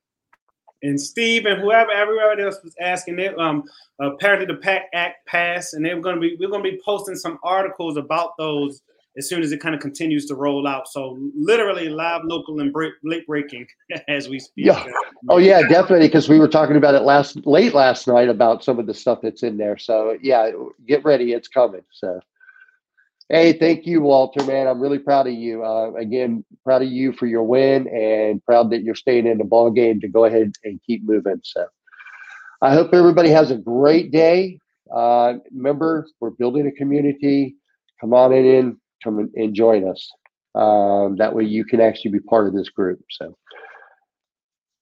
and Steve and whoever everybody else was asking it. Um, apparently the PACT Act passed, and they're going to be we're going to be posting some articles about those as soon as it kind of continues to roll out. So literally live, local, and break, late breaking as we speak. Yeah. Oh yeah, definitely. Because we were talking about it last late last night about some of the stuff that's in there. So yeah, get ready, it's coming. So. Hey, thank you, Walter, man. I'm really proud of you. Uh, again, proud of you for your win and proud that you're staying in the ball game to go ahead and keep moving. So I hope everybody has a great day. Uh, remember, we're building a community. Come on in, come and join us. Um, that way you can actually be part of this group. So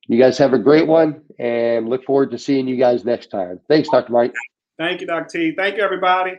you guys have a great one and look forward to seeing you guys next time. Thanks, Dr. Mike. Thank you, Dr. T. Thank you, everybody.